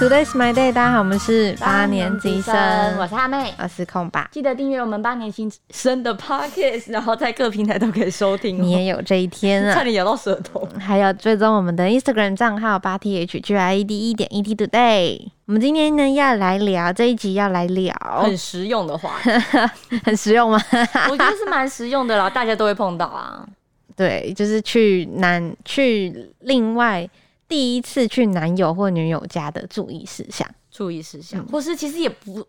Today's my day，大家好，我们是八年级生，我是阿妹，我是空爸。记得订阅我们八年级生的 podcast，然后在各平台都可以收听。你也有这一天啊！差点咬到舌头。还有追踪我们的 Instagram 账号八 t h g i e d 一点 e t today。我们今天呢要来聊这一集，要来聊很实用的话，很实用吗？我觉得是蛮实用的啦，大家都会碰到啊。对，就是去南去另外第一次去男友或女友家的注意事项。注意事项，或是其实也不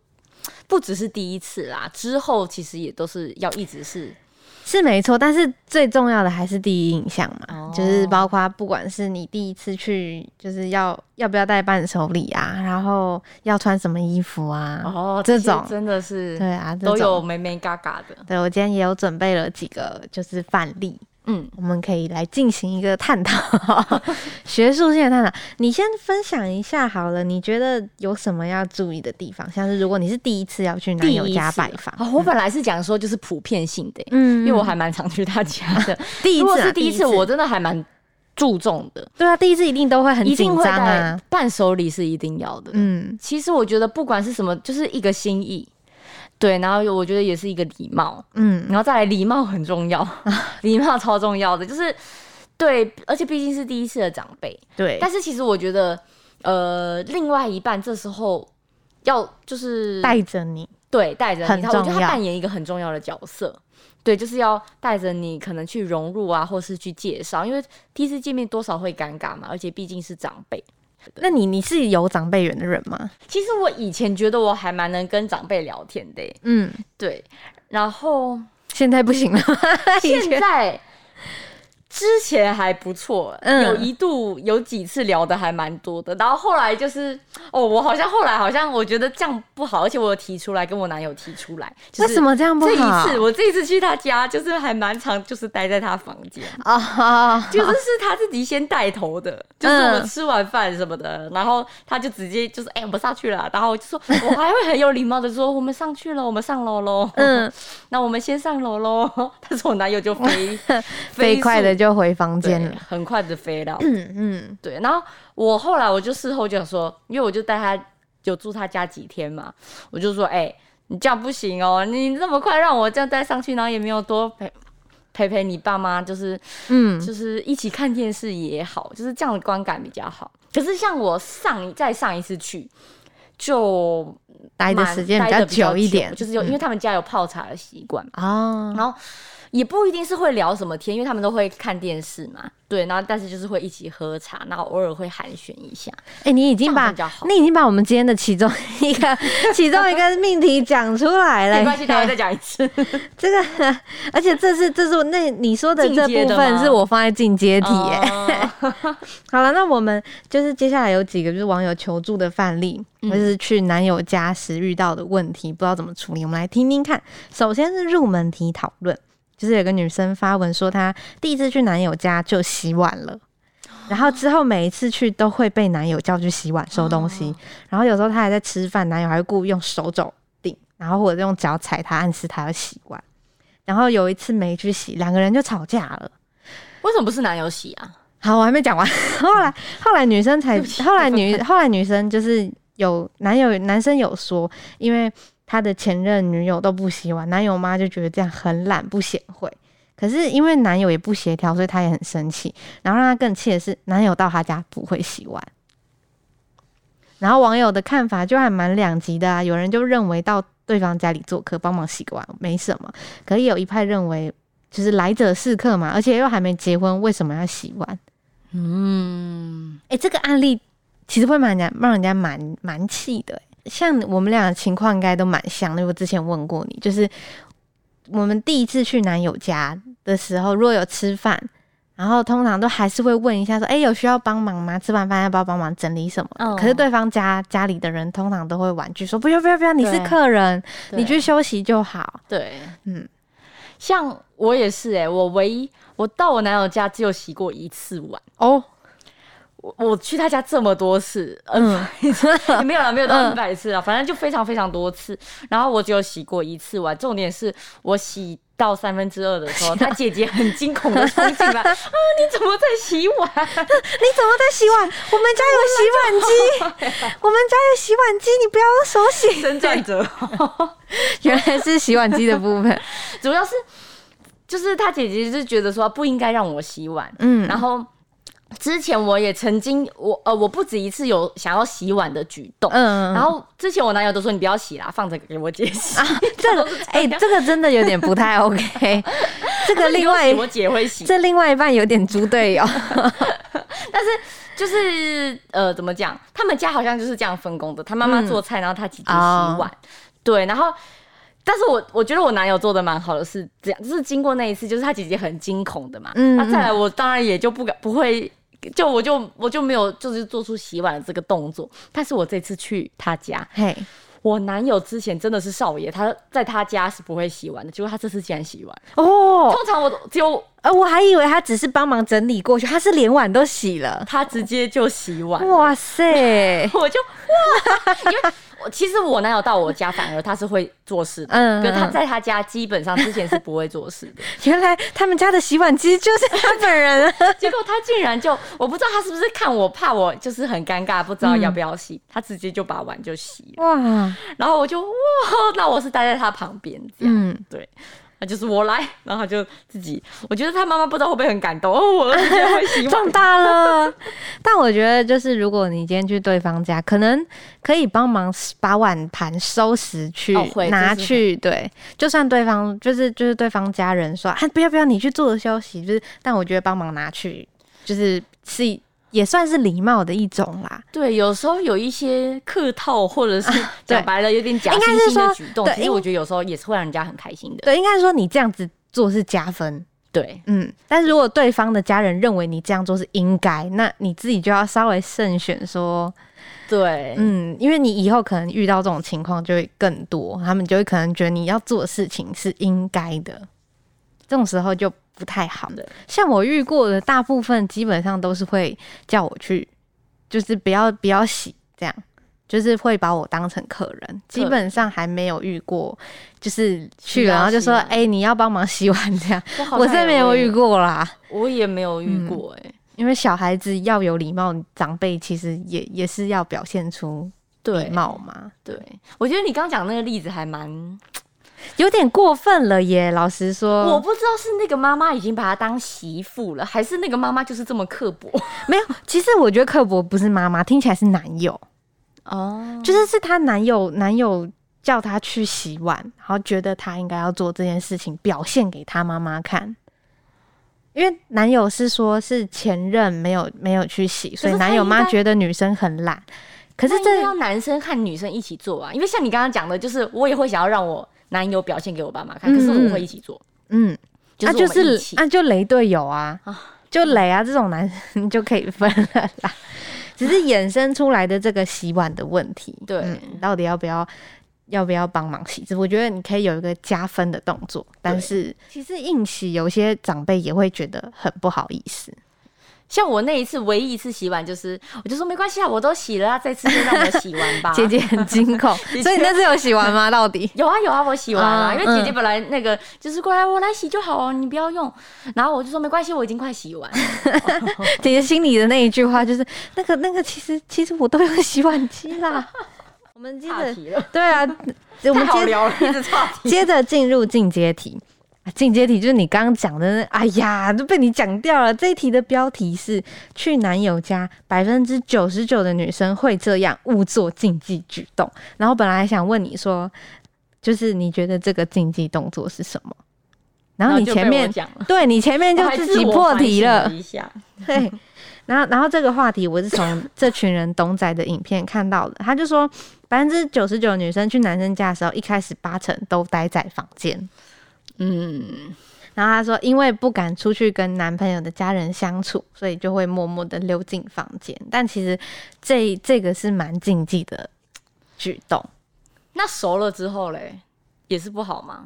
不只是第一次啦，之后其实也都是要一直是是没错，但是最重要的还是第一印象嘛，就是包括不管是你第一次去，就是要要不要带伴手礼啊，然后要穿什么衣服啊，哦，这种真的是对啊，都有美美嘎嘎的。对我今天也有准备了几个就是范例。嗯，我们可以来进行一个探讨，学术性的探讨。你先分享一下好了，你觉得有什么要注意的地方？像是如果你是第一次要去男友家拜访，我本来是讲说就是普遍性的，嗯，因为我还蛮常去他家的。第一次是第一次，我真的还蛮注重的。对啊，第一次一定都会很紧张啊，伴手礼是一定要的。嗯，其实我觉得不管是什么，就是一个心意。对，然后我觉得也是一个礼貌，嗯，然后再来礼貌很重要，礼貌超重要的，就是对，而且毕竟是第一次的长辈，对。但是其实我觉得，呃，另外一半这时候要就是带着你，对，带着你，他我觉得他扮演一个很重要的角色，对，就是要带着你，可能去融入啊，或是去介绍，因为第一次见面多少会尴尬嘛，而且毕竟是长辈。那你你是有长辈缘的人吗？其实我以前觉得我还蛮能跟长辈聊天的，嗯，对，然后现在不行了，现在。之前还不错，有一度有几次聊的还蛮多的，然后后来就是哦，我好像后来好像我觉得这样不好，而且我有提出来跟我男友提出来，为什么这样不好？这一次我这一次去他家，就是还蛮长，就是待在他房间。啊，就是是他自己先带头的，就是我们吃完饭什么的，然后他就直接就是哎我们上去了，然后就说我还会很有礼貌的说我们上去了，我们上楼喽，嗯，那我们先上楼喽，但是我男友就飞 飞快的。就回房间了，很快的飞到。嗯嗯，对。然后我后来我就事后就想说，因为我就带他就住他家几天嘛，我就说，哎，你这样不行哦，你那么快让我这样带上去，然后也没有多陪陪陪你爸妈，就是嗯，就是一起看电视也好，就是这样的观感比较好。可是像我上再上一次去，就待的时间比较久一点，就是有因为他们家有泡茶的习惯啊，然后。也不一定是会聊什么天，因为他们都会看电视嘛。对，然后但是就是会一起喝茶，然后偶尔会寒暄一下。哎，你已经把你已经把我们今天的其中一个 其中一个命题讲出来了。没关系，待会再讲一次。这个，而且这是这是那你说的这部分是我放在进阶题。好了，那我们就是接下来有几个就是网友求助的范例，或是去男友家时遇到的问题，不知道怎么处理，我们来听听看。首先是入门题讨论。就是有个女生发文说，她第一次去男友家就洗碗了，然后之后每一次去都会被男友叫去洗碗收东西，然后有时候她还在吃饭，男友还会故意用手肘顶，然后或者用脚踩她，暗示她要洗碗。然后有一次没去洗，两个人就吵架了。为什么不是男友洗啊？好，我还没讲完。后来后来女生才，后来女后来女生就是有男友男生有说，因为。他的前任女友都不洗碗，男友妈就觉得这样很懒不贤惠。可是因为男友也不协调，所以他也很生气。然后让他更气的是，男友到他家不会洗碗。然后网友的看法就还蛮两极的啊，有人就认为到对方家里做客帮忙洗个碗没什么，可以有一派认为就是来者是客嘛，而且又还没结婚，为什么要洗碗？嗯，哎，这个案例其实会蛮让让人家蛮蛮气的。像我们俩的情况应该都蛮像，因为我之前问过你，就是我们第一次去男友家的时候，如果有吃饭，然后通常都还是会问一下，说：“哎，有需要帮忙吗？吃完饭要不要帮忙整理什么？”可是对方家家里的人通常都会婉拒说：“不要不要不要，你是客人，你去休息就好。”对，嗯，像我也是，哎，我唯一我到我男友家只有洗过一次碗哦。我我去他家这么多次，嗯，没有了，没有到一百次啊，反正就非常非常多次。然后我只有洗过一次碗，重点是我洗到三分之二的时候，他姐姐很惊恐的冲进来，啊，你怎么在洗碗？你怎么在洗碗？我们家有洗碗机，我们家有洗碗机，你不要用手洗。真转折，原来是洗碗机的部分，主要是就是他姐姐是觉得说不应该让我洗碗，嗯，然后。之前我也曾经，我呃，我不止一次有想要洗碗的举动，嗯，然后之前我男友都说你不要洗啦，放着给我姐洗。这个，哎，这个真的有点不太 OK。这个另外我姐会洗，这另外一半有点猪队友。但是就是呃，怎么讲？他们家好像就是这样分工的，他妈妈做菜，然后他姐姐洗碗。对，然后，但是我我觉得我男友做的蛮好的，是这样，就是经过那一次，就是他姐姐很惊恐的嘛，嗯，那再来我当然也就不敢不会。就我就我就没有就是做出洗碗的这个动作，但是我这次去他家，嘿，我男友之前真的是少爷，他在他家是不会洗碗的，结果他这次竟然洗碗哦。通常我只有呃，我还以为他只是帮忙整理过去，他是连碗都洗了，他直接就洗碗。哇塞，我就哇，因为。其实我男友到我家，反而他是会做事的。嗯，可他在他家基本上之前是不会做事的。原来他们家的洗碗机就是他本人。结果他竟然就，我不知道他是不是看我怕我就是很尴尬，不知道要不要洗，他直接就把碗就洗了。哇！然后我就哇，那我是待在他旁边这样。嗯，对。那就是我来，然后就自己。我觉得他妈妈不知道会不会很感动哦，我儿 子会洗碗，长大了。但我觉得，就是如果你今天去对方家，可能可以帮忙把碗盘收拾去拿去。对，就算对方就是就是对方家人说，啊，不要不要，你去坐着休息。就是，但我觉得帮忙拿去，就是是。也算是礼貌的一种啦。对，有时候有一些客套，或者是 讲白了有点假惺惺的举动，其实我觉得有时候也是会让人家很开心的。对，应该是说你这样子做是加分。对，嗯。但是如果对方的家人认为你这样做是应该，那你自己就要稍微慎选说。对，嗯，因为你以后可能遇到这种情况就会更多，他们就会可能觉得你要做的事情是应该的，这种时候就。不太好的，像我遇过的大部分基本上都是会叫我去，就是不要不要洗，这样就是会把我当成客人。基本上还没有遇过，就是去了然后就说：“哎，你要帮忙洗碗。”这样我真没有遇过啦，我也没有遇过哎。因为小孩子要有礼貌，长辈其实也也是要表现出礼貌嘛。对，我觉得你刚讲那个例子还蛮。有点过分了耶！老实说，我不知道是那个妈妈已经把她当媳妇了，还是那个妈妈就是这么刻薄。没有，其实我觉得刻薄不是妈妈，听起来是男友哦，就是是她男友，男友叫她去洗碗，然后觉得她应该要做这件事情，表现给她妈妈看。因为男友是说是前任没有没有去洗，所以男友妈觉得女生很懒。可是这要男生和女生一起做啊，因为像你刚刚讲的，就是我也会想要让我。男友表现给我爸妈看，可是我会一起做。嗯，那就是那就雷队友啊，就雷啊，这种男生就可以分了啦。只是衍生出来的这个洗碗的问题，对，到底要不要要不要帮忙洗？我觉得你可以有一个加分的动作，但是其实硬洗，有些长辈也会觉得很不好意思。像我那一次唯一一次洗碗，就是我就说没关系啊，我都洗了啊，这次就让我洗完吧。姐姐很惊恐，所以你那次有洗完吗？到底 有啊有啊，我洗完了，因为姐姐本来那个就是过来我来洗就好哦，你不要用。然后我就说没关系，我已经快洗完。姐姐心里的那一句话就是那个那个，其实其实我都用洗碗机啦。我们接着对啊，我们接聊了，一直接着进入进阶题。进阶题就是你刚刚讲的，哎呀，都被你讲掉了。这一题的标题是“去男友家，百分之九十九的女生会这样，误做禁忌举动”。然后本来想问你说，就是你觉得这个禁忌动作是什么？然后你前面对你前面就自己破题了。对，然后然后这个话题我是从这群人董仔的影片看到的，他就说百分之九十九女生去男生家的时候，一开始八成都待在房间。嗯，然后他说，因为不敢出去跟男朋友的家人相处，所以就会默默的溜进房间。但其实这这个是蛮禁忌的举动。那熟了之后嘞，也是不好吗？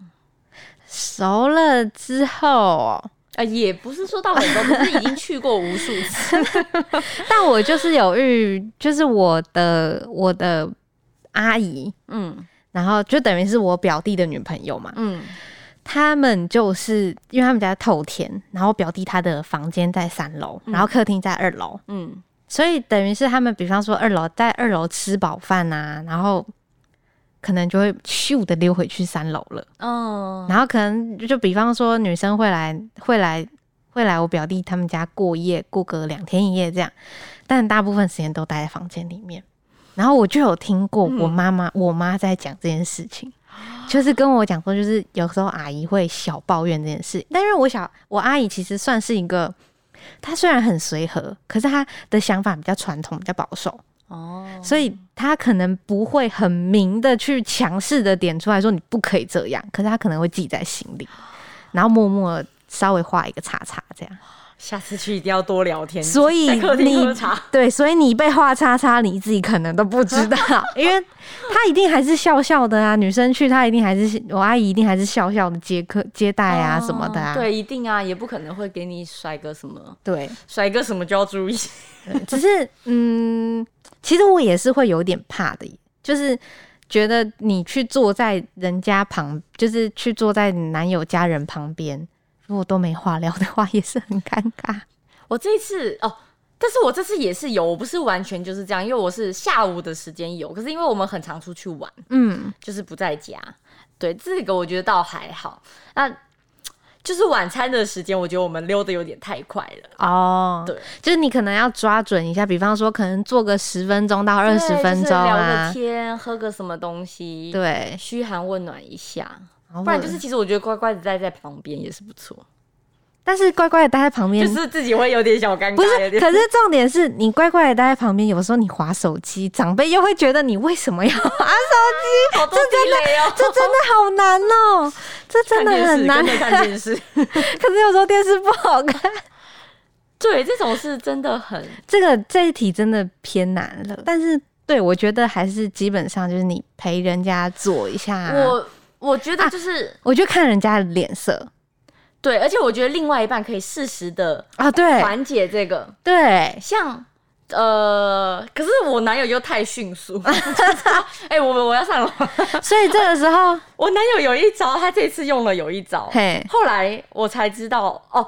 熟了之后，啊，也不是说到很多，可是已经去过无数次。但我就是有遇，就是我的我的阿姨，嗯，然后就等于是我表弟的女朋友嘛，嗯。他们就是因为他们家透天，然后表弟他的房间在三楼，然后客厅在二楼，嗯，所以等于是他们，比方说二楼在二楼吃饱饭啊，然后可能就会咻的溜回去三楼了，哦，然后可能就比方说女生会来会来会来我表弟他们家过夜，过个两天一夜这样，但大部分时间都待在房间里面。然后我就有听过我妈妈我妈在讲这件事情，就是跟我讲说，就是有时候阿姨会小抱怨这件事，但因为我小我阿姨其实算是一个，她虽然很随和，可是她的想法比较传统，比较保守。哦，所以她可能不会很明的去强势的点出来说你不可以这样，可是她可能会记在心里，然后默默稍微画一个叉叉这样。下次去一定要多聊天。所以你对，所以你被画叉叉，你自己可能都不知道，因为他一定还是笑笑的啊。女生去，他一定还是我阿姨，一定还是笑笑的接客接待啊什么的啊。对，一定啊，也不可能会给你甩个什么。对，甩个什么就要注意。只是嗯，其实我也是会有点怕的，就是觉得你去坐在人家旁，就是去坐在男友家人旁边。如果都没话聊的话，也是很尴尬。我这一次哦，但是我这次也是有，我不是完全就是这样，因为我是下午的时间有，可是因为我们很常出去玩，嗯，就是不在家。对，这个我觉得倒还好。那就是晚餐的时间，我觉得我们溜的有点太快了。哦，对，就是你可能要抓准一下，比方说可能坐个十分钟到二十分钟聊个天，喝个什么东西，对，嘘寒问暖一下。不然就是，其实我觉得乖乖的待在旁边也是不错，但是乖乖的待在旁边，就是自己会有点小尴尬。不是，可是重点是你乖乖的待在旁边，有时候你划手机，长辈又会觉得你为什么要划手机？这真的，这真的好难哦，这真的很难看电视。可是有时候电视不好看，对，这种是真的很这个这一题真的偏难了。但是对我觉得还是基本上就是你陪人家做一下我。我觉得就是，我就看人家的脸色，对，而且我觉得另外一半可以适时的啊，对，缓解这个，对，像呃，可是我男友又太迅速，哎，我我要上楼，所以这个时候我男友有一招，他这次用了有一招，嘿，后来我才知道哦，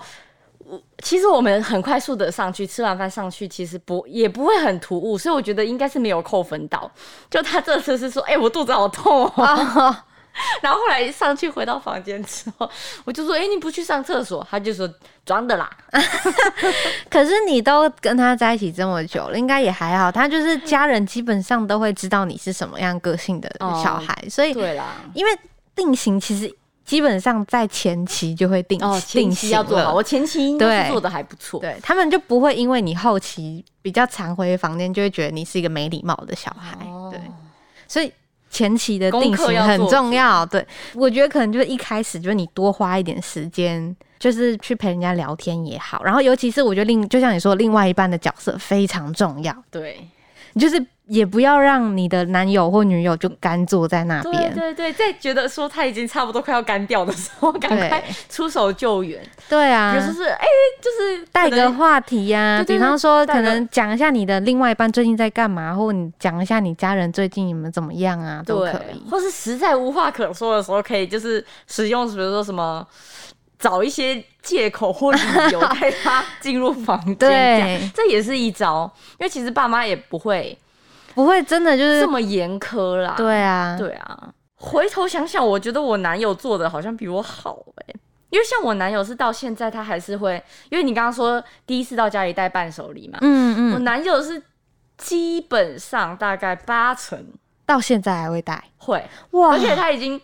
我其实我们很快速的上去吃完饭上去，其实不也不会很突兀，所以我觉得应该是没有扣分到，就他这次是说，哎，我肚子好痛哦。然后后来上去回到房间之后，我就说：“哎，你不去上厕所？”他就说：“装的啦。”可是你都跟他在一起这么久了，应该也还好。他就是家人基本上都会知道你是什么样个性的小孩，所以对啦。因为定型其实基本上在前期就会定哦，前期要做好。我前期应该做的还不错，对他们就不会因为你后期比较常回房间，就会觉得你是一个没礼貌的小孩。对，所以。前期的定型很重要，对。我觉得可能就是一开始就是你多花一点时间，就是去陪人家聊天也好，然后尤其是我觉得另就像你说，另外一半的角色非常重要，对，就是。也不要让你的男友或女友就干坐在那边。对对对，在觉得说他已经差不多快要干掉的时候，赶快出手救援。对啊，有时是哎，就是带个话题呀，比方说可能讲一下你的另外一半最近在干嘛，或你讲一下你家人最近你们怎么样啊，都可以。或是实在无话可说的时候，可以就是使用，比如说什么找一些借口或理由 带他进入房间，对，这也是一招。因为其实爸妈也不会。不会真的就是这么严苛啦。对啊，对啊。回头想想，我觉得我男友做的好像比我好哎，因为像我男友是到现在他还是会，因为你刚刚说第一次到家里带伴手礼嘛，嗯嗯，我男友是基本上大概八成到现在还会带，会哇，而且他已经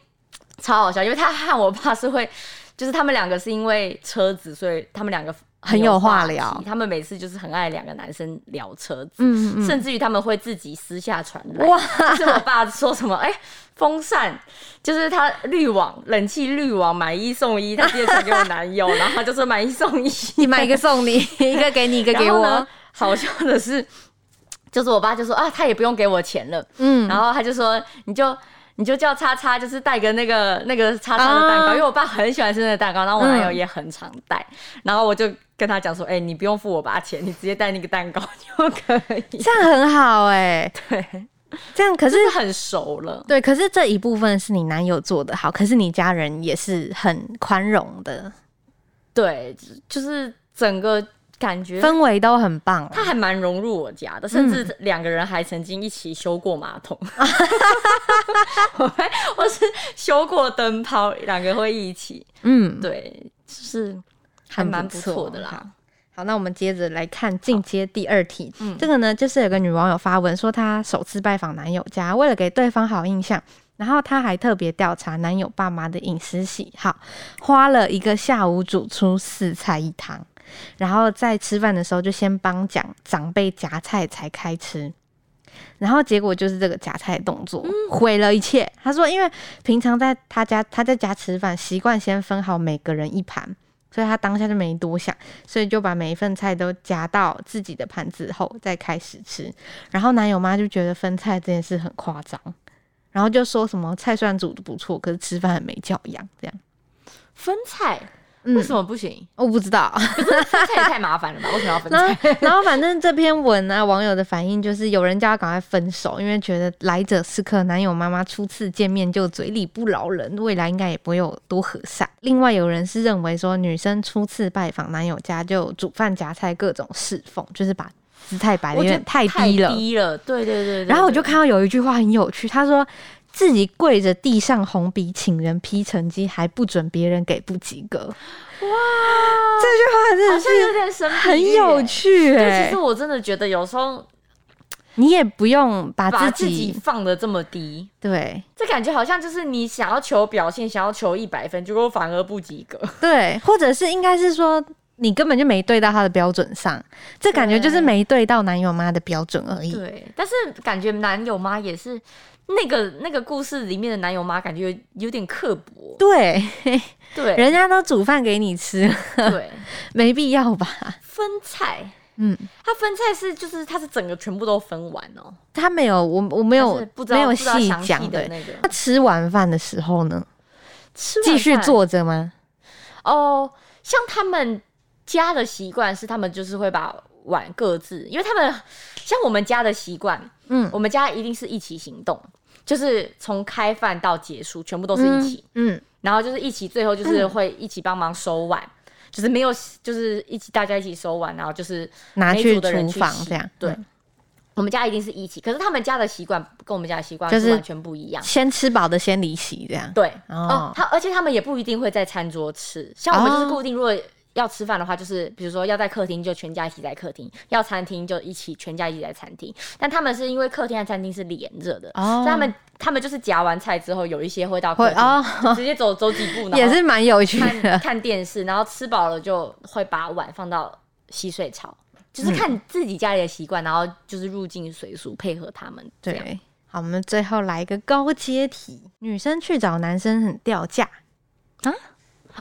超好笑，因为他和我爸是会，就是他们两个是因为车子，所以他们两个。很有话聊，他们每次就是很爱两个男生聊车子，嗯嗯甚至于他们会自己私下传来。哇，是我爸说什么？哎，风扇就是他滤网，冷气滤网买一送一，他直接传给我男友，然后他就说买一送一，你买一个送你，一个给你，一个给我。好笑的是，就是我爸就说啊，他也不用给我钱了，嗯，然后他就说你就。你就叫叉叉，就是带个那个那个叉叉的蛋糕，因为我爸很喜欢吃那个蛋糕，然后我男友也很常带，然后我就跟他讲说，哎，你不用付我爸钱，你直接带那个蛋糕就可以，这样很好哎，对，这样可是很熟了。对，可是这一部分是你男友做的好，可是你家人也是很宽容的，对，就是整个。感觉氛围都很棒，他还蛮融入我家的，甚至两个人还曾经一起修过马桶，嗯、我我是修过灯泡，两个会一起。嗯，对，就是还蛮不错的啦。好，那我们接着来看进阶第二题。嗯，这个呢，就是有个女网友发文说，她首次拜访男友家，为了给对方好印象，然后她还特别调查男友爸妈的饮食喜好，花了一个下午煮出四菜一汤。然后在吃饭的时候，就先帮讲长辈夹菜才开吃，然后结果就是这个夹菜动作毁了一切。他说，因为平常在他家他在家吃饭，习惯先分好每个人一盘，所以他当下就没多想，所以就把每一份菜都夹到自己的盘子后再开始吃。然后男友妈就觉得分菜这件事很夸张，然后就说什么菜虽然煮的不错，可是吃饭很没教养，这样分菜。为什么不行？我不知道，分菜也太麻烦了吧？为什么要分菜？然后反正这篇文呢，网友的反应就是有人叫他赶快分手，因为觉得来者是客，男友妈妈初次见面就嘴里不饶人，未来应该也不会有多和善。另外有人是认为说，女生初次拜访男友家就煮饭夹菜各种侍奉，就是把姿态摆的有点太低了。低了，对对对。然后我就看到有一句话很有趣，他说。自己跪着地上红笔请人批成绩，还不准别人给不及格。哇，这句话真的是有点神，很有趣。对，其实我真的觉得有时候你也不用把自己放的这么低。对，这感觉好像就是你想要求表现，想要求一百分，结果反而不及格。对，或者是应该是说你根本就没对到他的标准上，这感觉就是没对到男友妈的标准而已。对，但是感觉男友妈也是。那个那个故事里面的男友妈感觉有点刻薄，对对，人家都煮饭给你吃，对，没必要吧？分菜，嗯，他分菜是就是他是整个全部都分完哦，他没有，我我没有没有细讲的那个。他吃完饭的时候呢，吃继续坐着吗？哦，像他们家的习惯是，他们就是会把碗各自，因为他们像我们家的习惯。嗯，我们家一定是一起行动，就是从开饭到结束，全部都是一起。嗯，然后就是一起，最后就是会一起帮忙收碗，就是没有，就是一起大家一起收碗，然后就是拿去厨房这样。对，我们家一定是一起，可是他们家的习惯跟我们家的习惯就是完全不一样。先吃饱的先离席这样。对，哦，他而且他们也不一定会在餐桌吃，像我们就是固定，如果。要吃饭的话，就是比如说要在客厅，就全家一起在客厅；要餐厅，就一起全家一起在餐厅。但他们是因为客厅和餐厅是连着的，所以他们他们就是夹完菜之后，有一些会到客厅，直接走走几步，也是蛮有趣的。看电视，然后吃饱了就会把碗放到洗水槽，就是看自己家里的习惯，然后就是入境随俗配合他们。对，好，我们最后来一个高阶题：女生去找男生很掉价啊？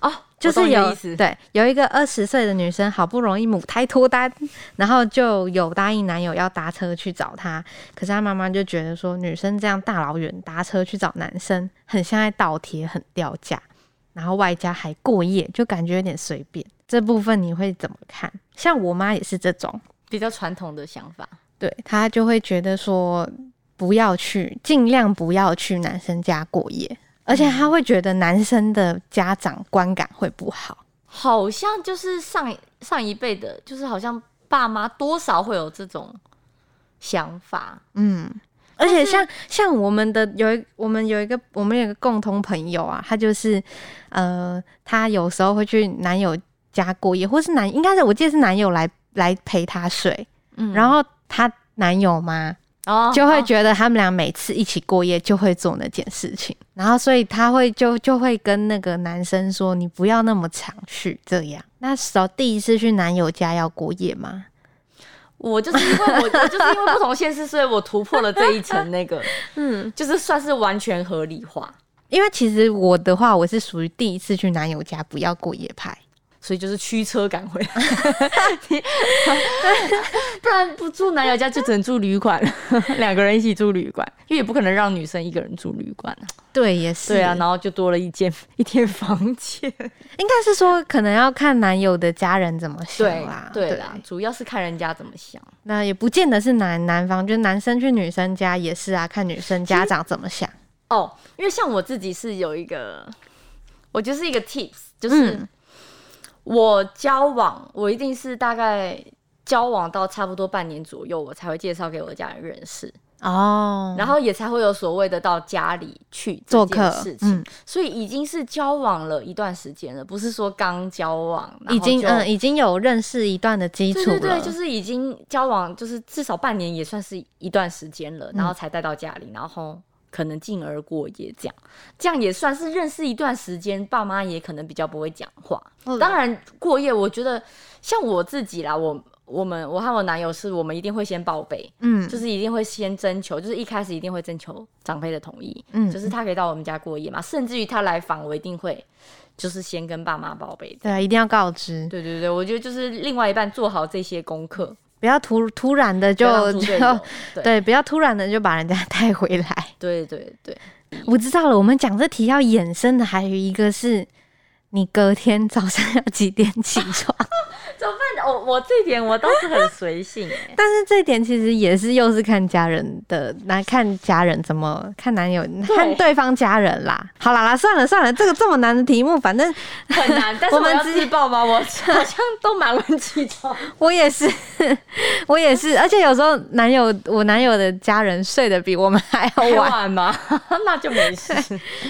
哦。就是有对有一个二十岁的女生，好不容易母胎脱单，然后就有答应男友要搭车去找她。可是她妈妈就觉得说，女生这样大老远搭车去找男生，很像在倒贴，很掉价。然后外加还过夜，就感觉有点随便。这部分你会怎么看？像我妈也是这种比较传统的想法，对她就会觉得说，不要去，尽量不要去男生家过夜。而且他会觉得男生的家长观感会不好，好像就是上上一辈的，就是好像爸妈多少会有这种想法，嗯。而且像像我们的有一我们有一个我们有个共同朋友啊，他就是呃，他有时候会去男友家过夜，或是男应该是我记得是男友来来陪他睡，嗯，然后他男友嘛。哦，就会觉得他们俩每次一起过夜就会做那件事情，然后所以他会就就会跟那个男生说：“你不要那么常去这样。”那时候第一次去男友家要过夜吗？我就是因为我我就是因为不同现实，所以我突破了这一层那个，嗯，就是算是完全合理化。因为其实我的话，我是属于第一次去男友家不要过夜派。所以就是驱车赶回来，不然不住男友家就只能住旅馆了，两个人一起住旅馆，因为也不可能让女生一个人住旅馆啊。对，也是。对啊，然后就多了一间 一间房间。应该是说，可能要看男友的家人怎么想啦。对啦，主要是看人家怎么想。那也不见得是男男方，就是男生去女生家也是啊，看女生家长怎么想。哦，因为像我自己是有一个，我就是一个 tips，就是。我交往，我一定是大概交往到差不多半年左右，我才会介绍给我的家人认识。哦，然后也才会有所谓的到家里去做客事情，所以已经是交往了一段时间了，不是说刚交往，已经嗯已经有认识一段的基础了，对对对，就是已经交往，就是至少半年也算是一段时间了，然后才带到家里，然后。可能进而过夜，这样这样也算是认识一段时间，爸妈也可能比较不会讲话。当然过夜，我觉得像我自己啦，我我们我和我男友是我们一定会先报备，嗯，就是一定会先征求，就是一开始一定会征求长辈的同意，嗯，就是他可以到我们家过夜嘛，甚至于他来访，我一定会就是先跟爸妈报备，对啊，一定要告知，对对对，我觉得就是另外一半做好这些功课。不要突突然的就就 对，不要突然的就把人家带回来。对对对，我知道了。我们讲这题要衍生的还有一个是，你隔天早上要几点起床？怎么办？我我这点我倒是很随性哎，但是这点其实也是又是看家人的，那看家人怎么看男友，看对方家人啦。好啦啦，算了算了，这个这么难的题目，反正很难。但是我们自报吗？我好像都蛮晚起床。我也是，我也是，而且有时候男友我男友的家人睡得比我们还要晚吗？那就没事。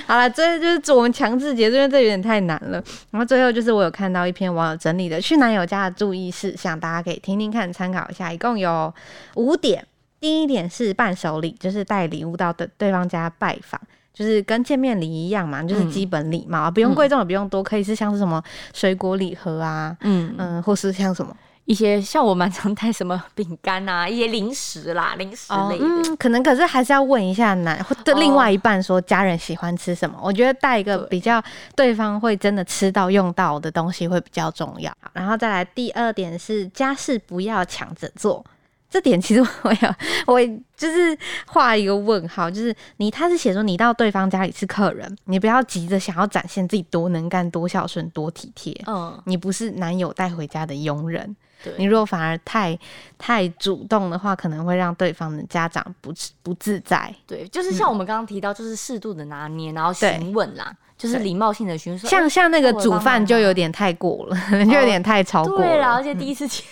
好了，这就是我们强制结束，因为这有点太难了。然后最后就是我有看到一篇网友整理的去男友家。注意事项，大家可以听听看，参考一下。一共有五点。第一点是伴手礼，就是带礼物到对对方家拜访，就是跟见面礼一样嘛，就是基本礼貌，不用贵重也不用多，可以是像是什么水果礼盒啊，嗯嗯，或是像什么。一些像我蛮常带什么饼干啊，一些零食啦，零食类的，可能可是还是要问一下男或的另外一半说家人喜欢吃什么。我觉得带一个比较对方会真的吃到用到的东西会比较重要。然后再来第二点是家事不要抢着做，这点其实我有我就是画一个问号，就是你他是写说你到对方家里是客人，你不要急着想要展现自己多能干、多孝顺、多体贴。嗯，你不是男友带回家的佣人。你如果反而太太主动的话，可能会让对方的家长不不自在。对，就是像我们刚刚提到，就是适度的拿捏，然后询问啦，就是礼貌性的询问。像像那个煮饭就有点太过了，就有点太超过了。对啦，而且第一次去，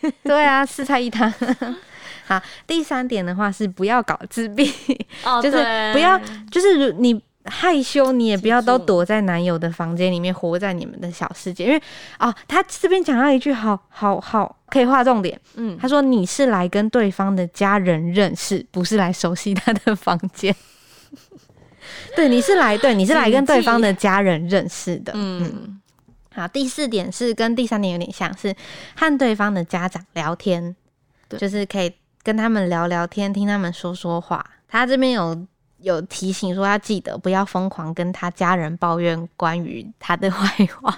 对啊，四菜一汤。好，第三点的话是不要搞自闭，就是不要，就是你。害羞，你也不要都躲在男友的房间里面，活在你们的小世界。因为哦，他这边讲到一句，好好好，可以划重点。嗯，他说你是来跟对方的家人认识，不是来熟悉他的房间。对，你是来，对，你是来跟对方的家人认识的。嗯，好，第四点是跟第三点有点像，是和对方的家长聊天，就是可以跟他们聊聊天，听他们说说话。他这边有。有提醒说要记得不要疯狂跟他家人抱怨关于他的 坏话，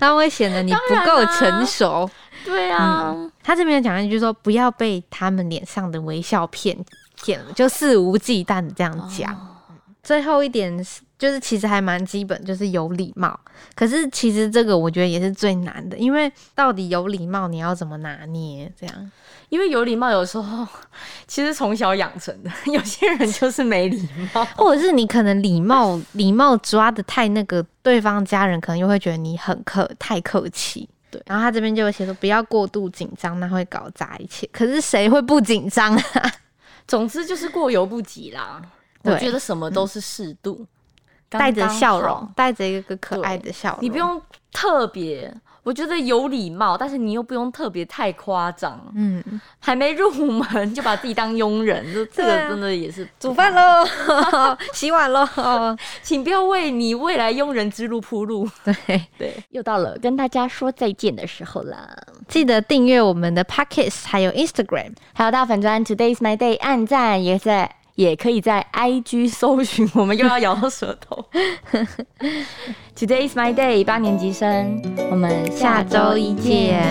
他会显得你不够成熟。对啊，他这边讲一句说不要被他们脸上的微笑骗骗了，就肆无忌惮的这样讲。最后一点是，就是其实还蛮基本，就是有礼貌。可是其实这个我觉得也是最难的，因为到底有礼貌你要怎么拿捏？这样。因为有礼貌，有时候其实从小养成的。有些人就是没礼貌，或者是你可能礼貌礼貌抓的太那个，对方家人可能又会觉得你很客太客气。对，然后他这边就会写说不要过度紧张，那会搞砸一切。可是谁会不紧张啊？总之就是过犹不及啦。我觉得什么都是适度，带着笑容，带着一个可爱的笑容，你不用特别。我觉得有礼貌，但是你又不用特别太夸张。嗯，还没入门就把自己当佣人，就 这个真的也是煮饭喽，洗碗喽，请不要为你未来佣人之路铺路。对对，又到了跟大家说再见的时候了，记得订阅我们的 Pockets，还有 Instagram，还有大粉砖 Today's My Day，按赞也在。也可以在 IG 搜寻。我们又要咬到舌头。Today is my day，八年级生，我们下周一见。